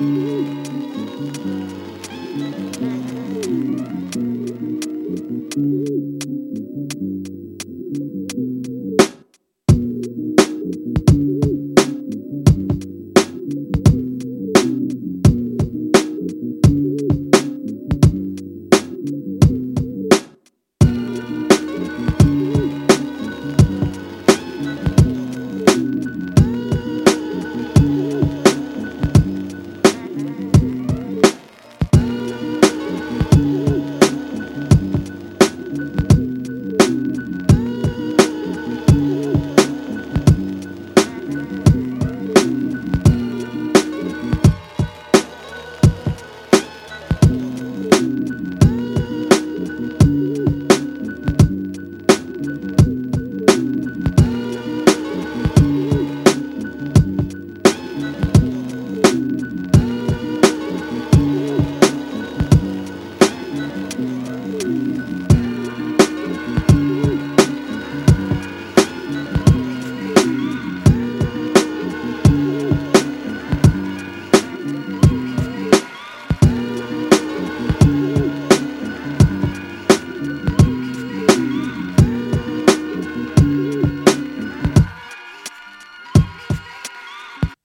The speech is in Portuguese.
Hum.